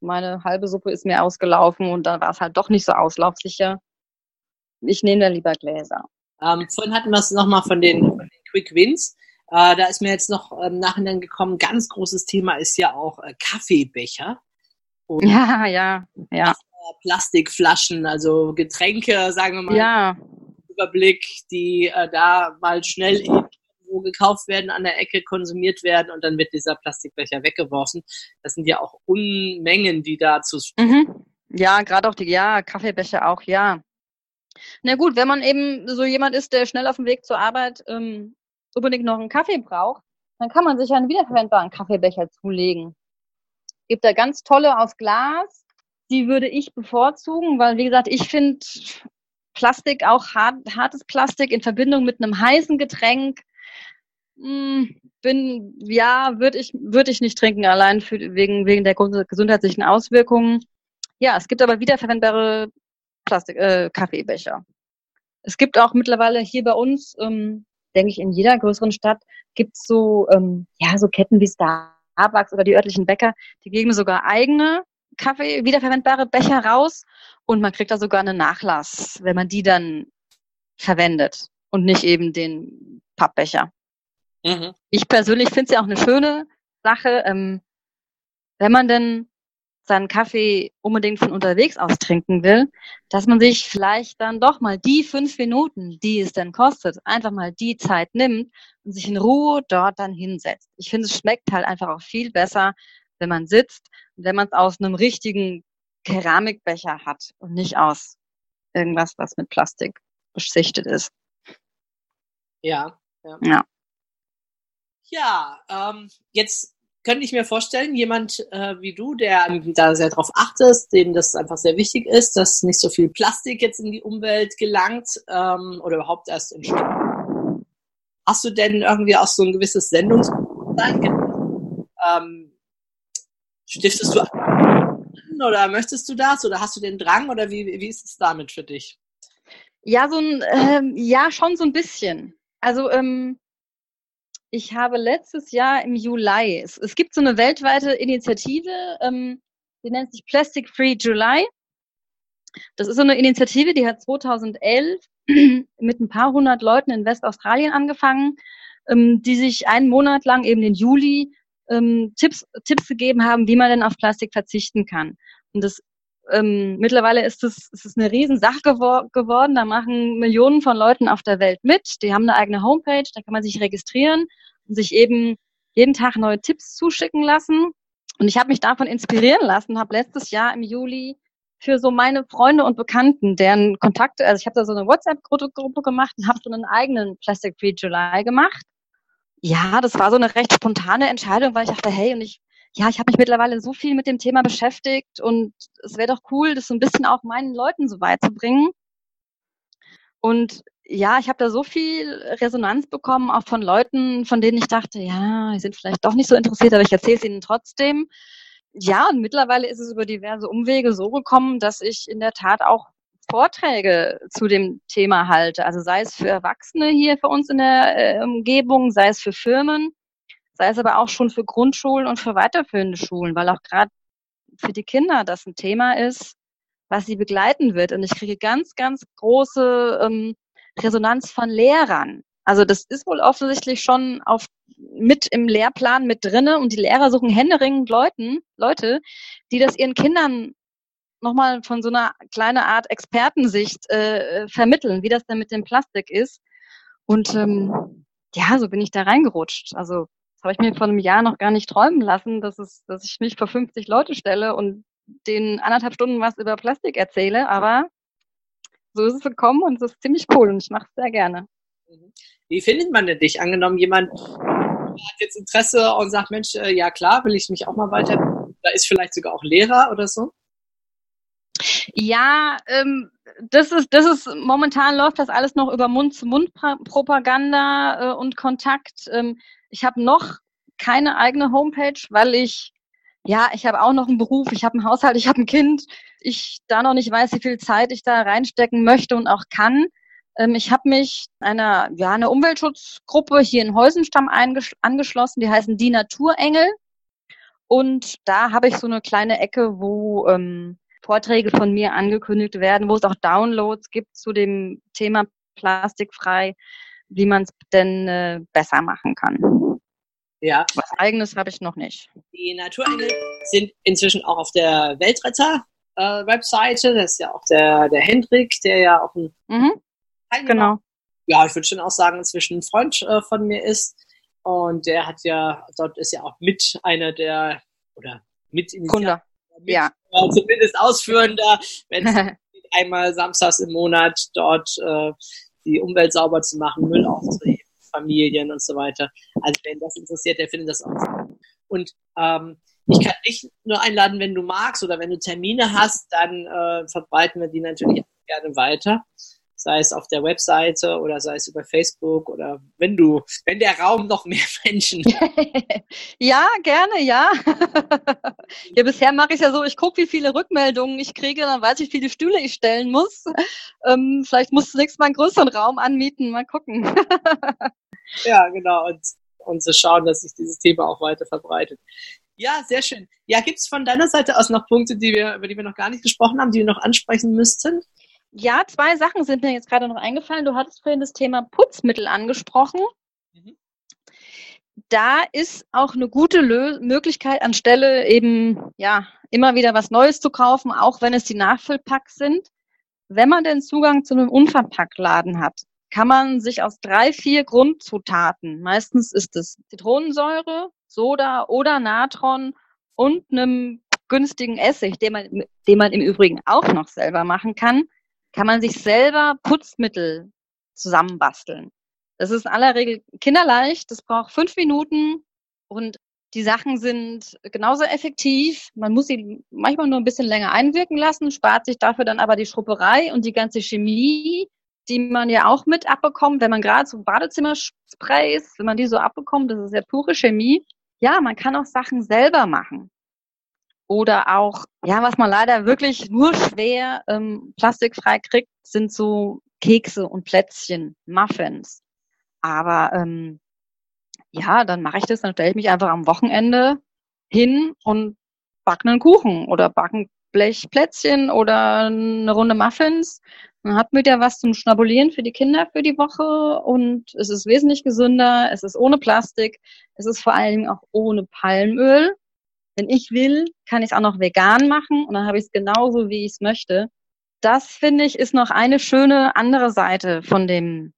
meine halbe Suppe ist mir ausgelaufen und dann war es halt doch nicht so auslaufsicher. Ich nehme da lieber Gläser. Ähm, vorhin hatten wir es nochmal von den, von den Quick Wins. Äh, da ist mir jetzt noch im ähm, Nachhinein gekommen, ganz großes Thema ist ja auch äh, Kaffeebecher. Und ja, ja, ja. Plastikflaschen, also Getränke, sagen wir mal. Ja. Überblick, die äh, da mal schnell irgendwo gekauft werden, an der Ecke konsumiert werden und dann wird dieser Plastikbecher weggeworfen. Das sind ja auch Unmengen, die da zu. Mhm. Ja, gerade auch die, ja, Kaffeebecher auch, ja. Na gut, wenn man eben so jemand ist, der schnell auf dem Weg zur Arbeit ähm, unbedingt noch einen Kaffee braucht, dann kann man sich einen wiederverwendbaren Kaffeebecher zulegen gibt da ganz tolle aus Glas. Die würde ich bevorzugen, weil, wie gesagt, ich finde Plastik, auch hart, hartes Plastik in Verbindung mit einem heißen Getränk, bin, ja, würde ich, würde ich nicht trinken, allein für, wegen, wegen der gesundheitlichen Auswirkungen. Ja, es gibt aber wiederverwendbare Plastik, äh, Kaffeebecher. Es gibt auch mittlerweile hier bei uns, ähm, denke ich, in jeder größeren Stadt gibt's so, ähm, ja, so Ketten wie Star Starbucks oder die örtlichen Bäcker, die geben sogar eigene Kaffee, wiederverwendbare Becher raus und man kriegt da sogar einen Nachlass, wenn man die dann verwendet und nicht eben den Pappbecher. Mhm. Ich persönlich finde es ja auch eine schöne Sache, ähm, wenn man denn seinen Kaffee unbedingt von unterwegs aus trinken will, dass man sich vielleicht dann doch mal die fünf Minuten, die es denn kostet, einfach mal die Zeit nimmt und sich in Ruhe dort dann hinsetzt. Ich finde, es schmeckt halt einfach auch viel besser, wenn man sitzt und wenn man es aus einem richtigen Keramikbecher hat und nicht aus irgendwas, was mit Plastik beschichtet ist. Ja. Ja. Ja, ja ähm, jetzt könnte ich mir vorstellen, jemand äh, wie du, der da sehr drauf achtest, dem das einfach sehr wichtig ist, dass nicht so viel Plastik jetzt in die Umwelt gelangt ähm, oder überhaupt erst entsteht. Hast du denn irgendwie auch so ein gewisses Sendungsbewusstsein? Ähm, stiftest du an oder möchtest du das oder hast du den Drang oder wie, wie ist es damit für dich? Ja, so ein, ähm, ja, schon so ein bisschen. Also ähm, ich habe letztes Jahr im Juli, es, es gibt so eine weltweite Initiative, ähm, die nennt sich Plastic Free July. Das ist so eine Initiative, die hat 2011 mit ein paar hundert Leuten in Westaustralien angefangen, ähm, die sich einen Monat lang eben den Juli ähm, Tipps, Tipps gegeben haben, wie man denn auf Plastik verzichten kann. Und das ähm, mittlerweile ist es, ist es eine Riesensache gewor geworden. Da machen Millionen von Leuten auf der Welt mit. Die haben eine eigene Homepage, da kann man sich registrieren und sich eben jeden Tag neue Tipps zuschicken lassen. Und ich habe mich davon inspirieren lassen, habe letztes Jahr im Juli für so meine Freunde und Bekannten, deren Kontakte, also ich habe da so eine WhatsApp-Gruppe gemacht und habe so einen eigenen Plastic Free July gemacht. Ja, das war so eine recht spontane Entscheidung, weil ich dachte, hey, und ich, ja, ich habe mich mittlerweile so viel mit dem Thema beschäftigt und es wäre doch cool, das so ein bisschen auch meinen Leuten so weit zu bringen. Und ja, ich habe da so viel Resonanz bekommen, auch von Leuten, von denen ich dachte, ja, die sind vielleicht doch nicht so interessiert, aber ich erzähle es ihnen trotzdem. Ja, und mittlerweile ist es über diverse Umwege so gekommen, dass ich in der Tat auch Vorträge zu dem Thema halte. Also sei es für Erwachsene hier für uns in der äh, Umgebung, sei es für Firmen, sei es aber auch schon für Grundschulen und für weiterführende Schulen, weil auch gerade für die Kinder das ein Thema ist, was sie begleiten wird. Und ich kriege ganz, ganz große ähm, Resonanz von Lehrern. Also das ist wohl offensichtlich schon auf, mit im Lehrplan mit drinne und die Lehrer suchen händeringend Leuten, Leute, die das ihren Kindern nochmal von so einer kleinen Art Expertensicht äh, vermitteln, wie das denn mit dem Plastik ist. Und ähm, ja, so bin ich da reingerutscht. Also habe ich mir vor einem Jahr noch gar nicht träumen lassen, dass es, dass ich mich vor 50 Leute stelle und den anderthalb Stunden was über Plastik erzähle, aber so ist es gekommen und es ist ziemlich cool und ich mache es sehr gerne. Wie findet man denn dich? Angenommen, jemand hat jetzt Interesse und sagt, Mensch, äh, ja klar, will ich mich auch mal weiter, da ist vielleicht sogar auch Lehrer oder so? Ja, ähm, das ist, das ist, momentan läuft das alles noch über Mund-zu-Mund-Propaganda äh, und Kontakt. Ähm, ich habe noch keine eigene Homepage, weil ich ja, ich habe auch noch einen Beruf, ich habe einen Haushalt, ich habe ein Kind. Ich da noch nicht weiß, wie viel Zeit ich da reinstecken möchte und auch kann. Ähm, ich habe mich einer, ja, einer Umweltschutzgruppe hier in Heusenstamm angeschlossen, die heißen Die Naturengel. Und da habe ich so eine kleine Ecke, wo ähm, Vorträge von mir angekündigt werden, wo es auch Downloads gibt zu dem Thema plastikfrei, wie man es denn äh, besser machen kann. Ja. Was eigenes habe ich noch nicht. Die Naturengel sind inzwischen auch auf der Weltretter-Webseite. Äh, das ist ja auch der, der Hendrik, der ja auch ein mhm. Genau. Ja, ich würde schon auch sagen, inzwischen ein Freund äh, von mir ist. Und der hat ja, dort ist ja auch mit einer der, oder mit Kunde. Mit, ja. Äh, zumindest ausführender, wenn einmal samstags im Monat dort äh, die Umwelt sauber zu machen, Müll aufzuheben Familien und so weiter. Also wenn das interessiert, der findet das auch. Und ähm, ich kann dich nur einladen, wenn du magst oder wenn du Termine hast, dann äh, verbreiten wir die natürlich gerne weiter. Sei es auf der Webseite oder sei es über Facebook oder wenn du, wenn der Raum noch mehr Menschen. ja, gerne, ja. ja, bisher mache ich ja so, ich gucke, wie viele Rückmeldungen ich kriege, dann weiß ich, wie viele Stühle ich stellen muss. Ähm, vielleicht musst du nächstes Mal einen größeren Raum anmieten, mal gucken. ja, genau. Und, und zu schauen, dass sich dieses Thema auch weiter verbreitet. Ja, sehr schön. Ja, gibt es von deiner Seite aus noch Punkte, die wir, über die wir noch gar nicht gesprochen haben, die wir noch ansprechen müssten? Ja, zwei Sachen sind mir jetzt gerade noch eingefallen. Du hattest vorhin das Thema Putzmittel angesprochen. Mhm. Da ist auch eine gute Lö Möglichkeit, anstelle eben ja immer wieder was Neues zu kaufen, auch wenn es die Nachfüllpacks sind. Wenn man den Zugang zu einem Unverpacktladen hat, kann man sich aus drei, vier Grundzutaten, meistens ist es Zitronensäure, Soda oder Natron und einem günstigen Essig, den man, den man im Übrigen auch noch selber machen kann, kann man sich selber Putzmittel zusammenbasteln. Das ist in aller Regel kinderleicht, das braucht fünf Minuten und die Sachen sind genauso effektiv. Man muss sie manchmal nur ein bisschen länger einwirken lassen, spart sich dafür dann aber die Schrupperei und die ganze Chemie, die man ja auch mit abbekommt, wenn man gerade so Badezimmersprays, wenn man die so abbekommt, das ist ja pure Chemie. Ja, man kann auch Sachen selber machen. Oder auch, ja, was man leider wirklich nur schwer ähm, plastikfrei kriegt, sind so Kekse und Plätzchen, Muffins. Aber ähm, ja, dann mache ich das, dann stelle ich mich einfach am Wochenende hin und backen einen Kuchen oder backen Blechplätzchen oder eine Runde Muffins. Man hat wieder was zum Schnabulieren für die Kinder für die Woche und es ist wesentlich gesünder, es ist ohne Plastik, es ist vor allen Dingen auch ohne Palmöl. Wenn ich will, kann ich es auch noch vegan machen und dann habe ich es genauso, wie ich es möchte. Das finde ich ist noch eine schöne andere Seite von dem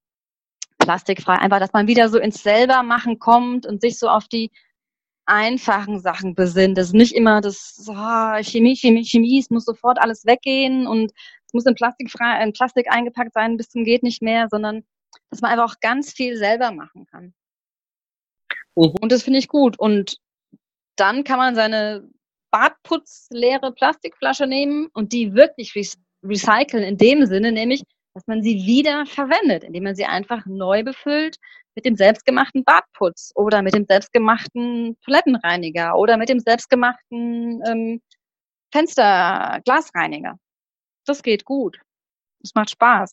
plastikfrei. Einfach, dass man wieder so ins selbermachen kommt und sich so auf die einfachen Sachen besinnt. Das ist nicht immer das oh, Chemie, Chemie, Chemie, es muss sofort alles weggehen und es muss in Plastik, frei, in Plastik eingepackt sein bis zum geht nicht mehr, sondern dass man einfach auch ganz viel selber machen kann. Mhm. Und das finde ich gut. Und dann kann man seine Badputzleere Plastikflasche nehmen und die wirklich recyceln in dem Sinne, nämlich, dass man sie wieder verwendet, indem man sie einfach neu befüllt mit dem selbstgemachten Badputz oder mit dem selbstgemachten Toilettenreiniger oder mit dem selbstgemachten ähm, Fensterglasreiniger. Das geht gut. Es macht Spaß.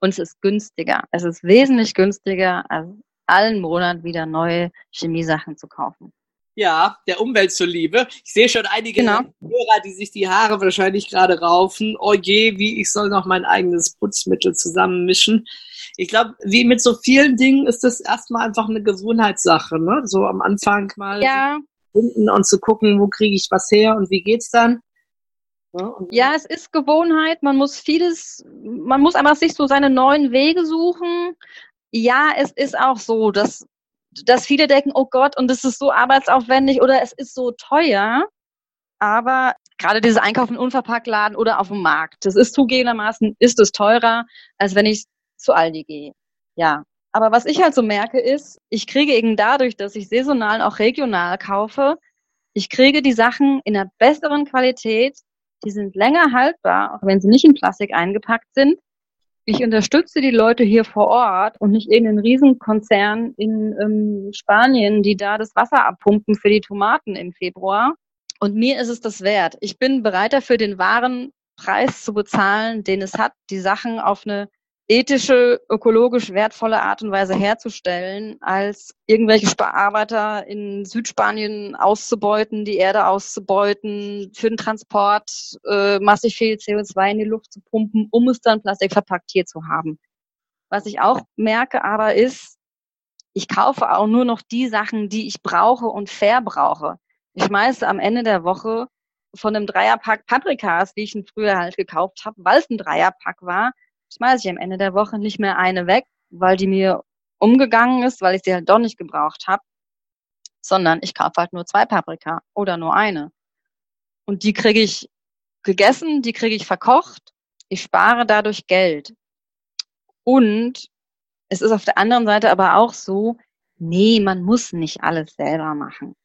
Und es ist günstiger. Es ist wesentlich günstiger, als allen Monat wieder neue Chemiesachen zu kaufen. Ja, der Umwelt zuliebe. Ich sehe schon einige genau. Hörer, die sich die Haare wahrscheinlich gerade raufen. Oh je, wie ich soll noch mein eigenes Putzmittel zusammenmischen. Ich glaube, wie mit so vielen Dingen ist das erstmal einfach eine Gewohnheitssache, ne? So am Anfang mal ja. finden und zu gucken, wo kriege ich was her und wie geht's dann. Ja, ja, es ist Gewohnheit. Man muss vieles, man muss einfach sich so seine neuen Wege suchen. Ja, es ist auch so, dass dass viele denken, oh Gott, und es ist so arbeitsaufwendig oder es ist so teuer. Aber gerade dieses Einkaufen in Unverpacktladen oder auf dem Markt, das ist zugegebenermaßen, ist es teurer, als wenn ich zu Aldi gehe. Ja. Aber was ich halt so merke ist, ich kriege eben dadurch, dass ich saisonal auch regional kaufe, ich kriege die Sachen in einer besseren Qualität, die sind länger haltbar, auch wenn sie nicht in Plastik eingepackt sind ich unterstütze die Leute hier vor Ort und nicht irgendeinen Riesenkonzern in ähm, Spanien, die da das Wasser abpumpen für die Tomaten im Februar. Und mir ist es das wert. Ich bin bereit dafür, den wahren Preis zu bezahlen, den es hat, die Sachen auf eine ethische, ökologisch wertvolle Art und Weise herzustellen, als irgendwelche Arbeiter in Südspanien auszubeuten, die Erde auszubeuten, für den Transport äh, massig viel CO2 in die Luft zu pumpen, um es dann plastikverpackt hier zu haben. Was ich auch merke aber ist, ich kaufe auch nur noch die Sachen, die ich brauche und verbrauche. Ich schmeiße am Ende der Woche von einem Dreierpack Paprikas, wie ich früher halt gekauft habe, weil es ein Dreierpack war, schmeiße ich am Ende der Woche nicht mehr eine weg, weil die mir umgegangen ist, weil ich sie halt doch nicht gebraucht habe, sondern ich kaufe halt nur zwei Paprika oder nur eine. Und die kriege ich gegessen, die kriege ich verkocht. Ich spare dadurch Geld. Und es ist auf der anderen Seite aber auch so, nee, man muss nicht alles selber machen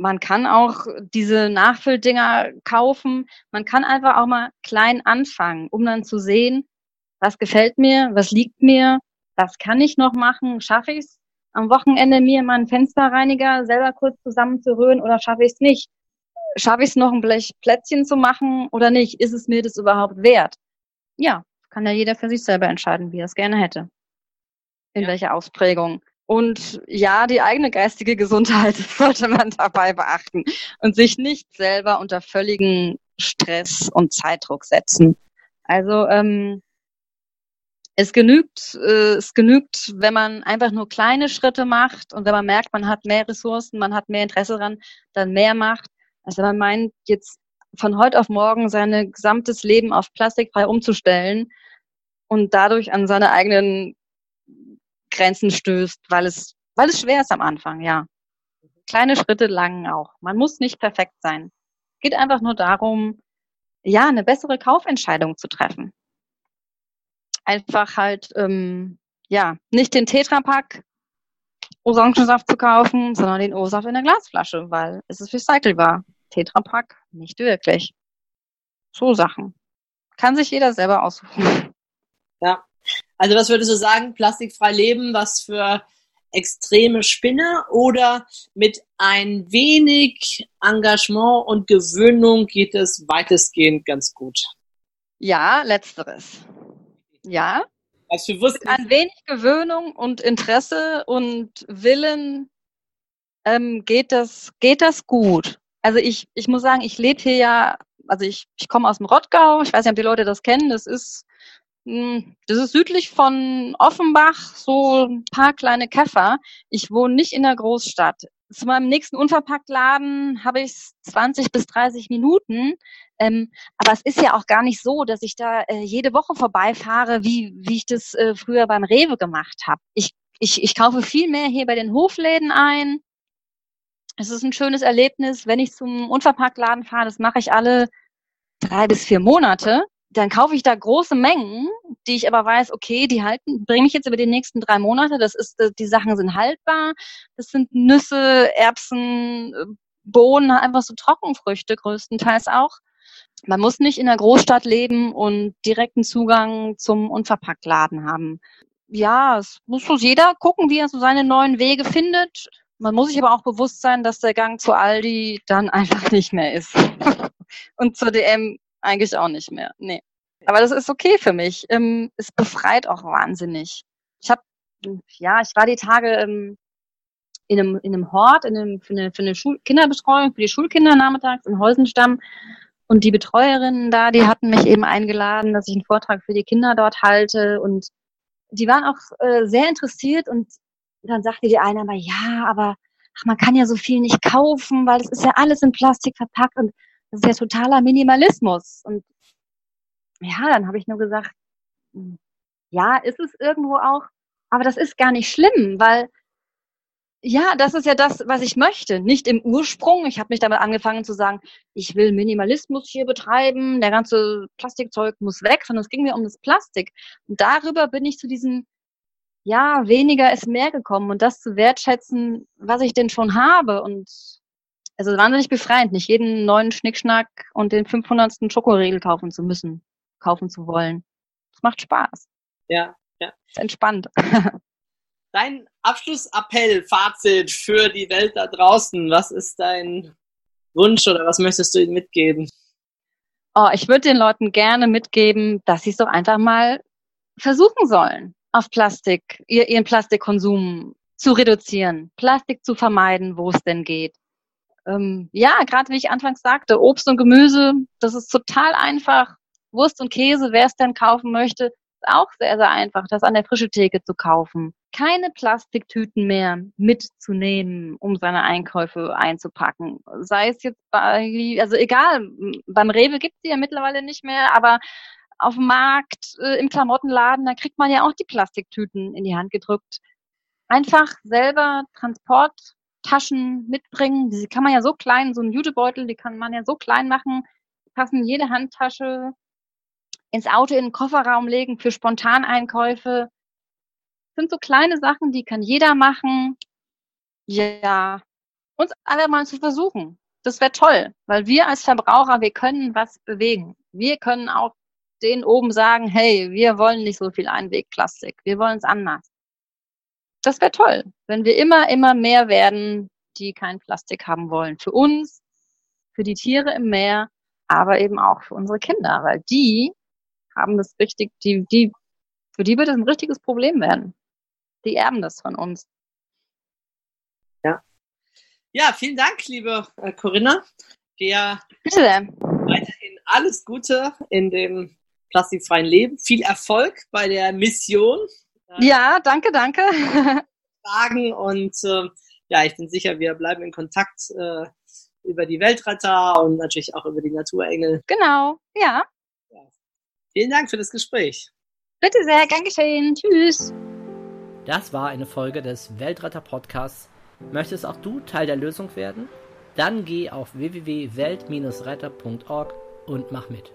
man kann auch diese Nachfülldinger kaufen. Man kann einfach auch mal klein anfangen, um dann zu sehen, was gefällt mir, was liegt mir, was kann ich noch machen, schaffe ich es am Wochenende mir mal einen Fensterreiniger selber kurz zusammenzurühren oder schaffe ich es nicht? Schaffe ich es noch ein Blech Plätzchen zu machen oder nicht? Ist es mir das überhaupt wert? Ja, kann ja jeder für sich selber entscheiden, wie er es gerne hätte. In ja. welcher Ausprägung. Und ja, die eigene geistige Gesundheit sollte man dabei beachten und sich nicht selber unter völligen Stress und Zeitdruck setzen. Also ähm, es genügt, äh, es genügt, wenn man einfach nur kleine Schritte macht und wenn man merkt, man hat mehr Ressourcen, man hat mehr Interesse daran, dann mehr macht. Also man meint jetzt von heute auf morgen sein gesamtes Leben auf plastikfrei umzustellen und dadurch an seine eigenen Grenzen stößt, weil es, weil es schwer ist am Anfang, ja. Kleine Schritte lang auch. Man muss nicht perfekt sein. Geht einfach nur darum, ja, eine bessere Kaufentscheidung zu treffen. Einfach halt, ähm, ja, nicht den Tetrapack Orangensaft zu kaufen, sondern den O-Saft in der Glasflasche, weil es ist recycelbar. Tetrapack nicht wirklich. So Sachen. Kann sich jeder selber aussuchen. Ja, also was würdest du sagen, plastikfrei leben, was für extreme Spinner oder mit ein wenig Engagement und Gewöhnung geht es weitestgehend ganz gut? Ja, letzteres. Ja. Also mit ein wenig Gewöhnung und Interesse und Willen ähm, geht das geht das gut. Also ich, ich muss sagen, ich lebe hier ja, also ich, ich komme aus dem Rottgau, ich weiß nicht, ob die Leute das kennen, das ist, das ist südlich von Offenbach, so ein paar kleine Käfer. Ich wohne nicht in der Großstadt. Zu meinem nächsten Unverpacktladen habe ich 20 bis 30 Minuten. Ähm, aber es ist ja auch gar nicht so, dass ich da äh, jede Woche vorbeifahre, wie, wie ich das äh, früher beim Rewe gemacht habe. Ich, ich, ich kaufe viel mehr hier bei den Hofläden ein. Es ist ein schönes Erlebnis, wenn ich zum Unverpacktladen fahre. Das mache ich alle drei bis vier Monate. Dann kaufe ich da große Mengen, die ich aber weiß, okay, die halten, bringe ich jetzt über die nächsten drei Monate. Das ist, äh, die Sachen sind haltbar. Das sind Nüsse, Erbsen, äh, Bohnen, einfach so Trockenfrüchte größtenteils auch. Man muss nicht in der Großstadt leben und direkten Zugang zum Unverpacktladen haben. Ja, es muss jeder gucken, wie er so seine neuen Wege findet. Man muss sich aber auch bewusst sein, dass der Gang zu Aldi dann einfach nicht mehr ist. und zur DM eigentlich auch nicht mehr. Nee. Aber das ist okay für mich. Ähm, es befreit auch wahnsinnig. Ich habe, ja, ich war die Tage ähm, in einem, in einem Hort, in einem, für eine, für eine Schul Kinderbetreuung, für die Schulkinder nachmittags in Heusenstamm. Und die Betreuerinnen da, die hatten mich eben eingeladen, dass ich einen Vortrag für die Kinder dort halte. Und die waren auch äh, sehr interessiert. Und dann sagte die eine aber, ja, aber ach, man kann ja so viel nicht kaufen, weil es ist ja alles in Plastik verpackt. Und das ist ja totaler Minimalismus. Und ja, dann habe ich nur gesagt, hm, ja, ist es irgendwo auch, aber das ist gar nicht schlimm, weil ja, das ist ja das, was ich möchte. Nicht im Ursprung. Ich habe mich damit angefangen zu sagen, ich will Minimalismus hier betreiben, der ganze Plastikzeug muss weg, sondern es ging mir um das Plastik. Und darüber bin ich zu diesem, ja, weniger ist mehr gekommen und das zu wertschätzen, was ich denn schon habe. Und also wahnsinnig befreiend, nicht jeden neuen Schnickschnack und den 500. Schokoriegel kaufen zu müssen, kaufen zu wollen. Es macht Spaß. Ja, ja. Ist entspannt. Dein Abschlussappell, Fazit für die Welt da draußen. Was ist dein Wunsch oder was möchtest du ihnen mitgeben? Oh, ich würde den Leuten gerne mitgeben, dass sie es doch einfach mal versuchen sollen, auf Plastik, ihren Plastikkonsum zu reduzieren, Plastik zu vermeiden, wo es denn geht ähm, ja, gerade wie ich anfangs sagte, Obst und Gemüse, das ist total einfach. Wurst und Käse, wer es denn kaufen möchte, ist auch sehr, sehr einfach, das an der frische Theke zu kaufen. Keine Plastiktüten mehr mitzunehmen, um seine Einkäufe einzupacken. Sei es jetzt bei, also egal, beim Rewe gibt sie ja mittlerweile nicht mehr, aber auf dem Markt, äh, im Klamottenladen, da kriegt man ja auch die Plastiktüten in die Hand gedrückt. Einfach selber Transport Taschen mitbringen. Diese kann man ja so klein, so ein Jutebeutel, die kann man ja so klein machen, die passen jede Handtasche ins Auto in den Kofferraum legen für Spontaneinkäufe. Das sind so kleine Sachen, die kann jeder machen. Ja, uns alle mal zu versuchen. Das wäre toll, weil wir als Verbraucher, wir können was bewegen. Wir können auch denen oben sagen, hey, wir wollen nicht so viel Einwegplastik, wir wollen es anders das wäre toll, wenn wir immer, immer mehr werden, die kein Plastik haben wollen. Für uns, für die Tiere im Meer, aber eben auch für unsere Kinder, weil die haben das richtig, die, die, für die wird es ein richtiges Problem werden. Die erben das von uns. Ja. Ja, vielen Dank, liebe äh, Corinna. Dir Bitte. weiterhin alles Gute in dem plastikfreien Leben. Viel Erfolg bei der Mission ja, danke, danke. Fragen und äh, ja, ich bin sicher, wir bleiben in Kontakt äh, über die Weltretter und natürlich auch über die Naturengel. Genau, ja. Vielen Dank für das Gespräch. Bitte sehr, gern geschehen. Tschüss. Das war eine Folge des Weltretter Podcasts. Möchtest auch du Teil der Lösung werden? Dann geh auf www.welt-retter.org und mach mit.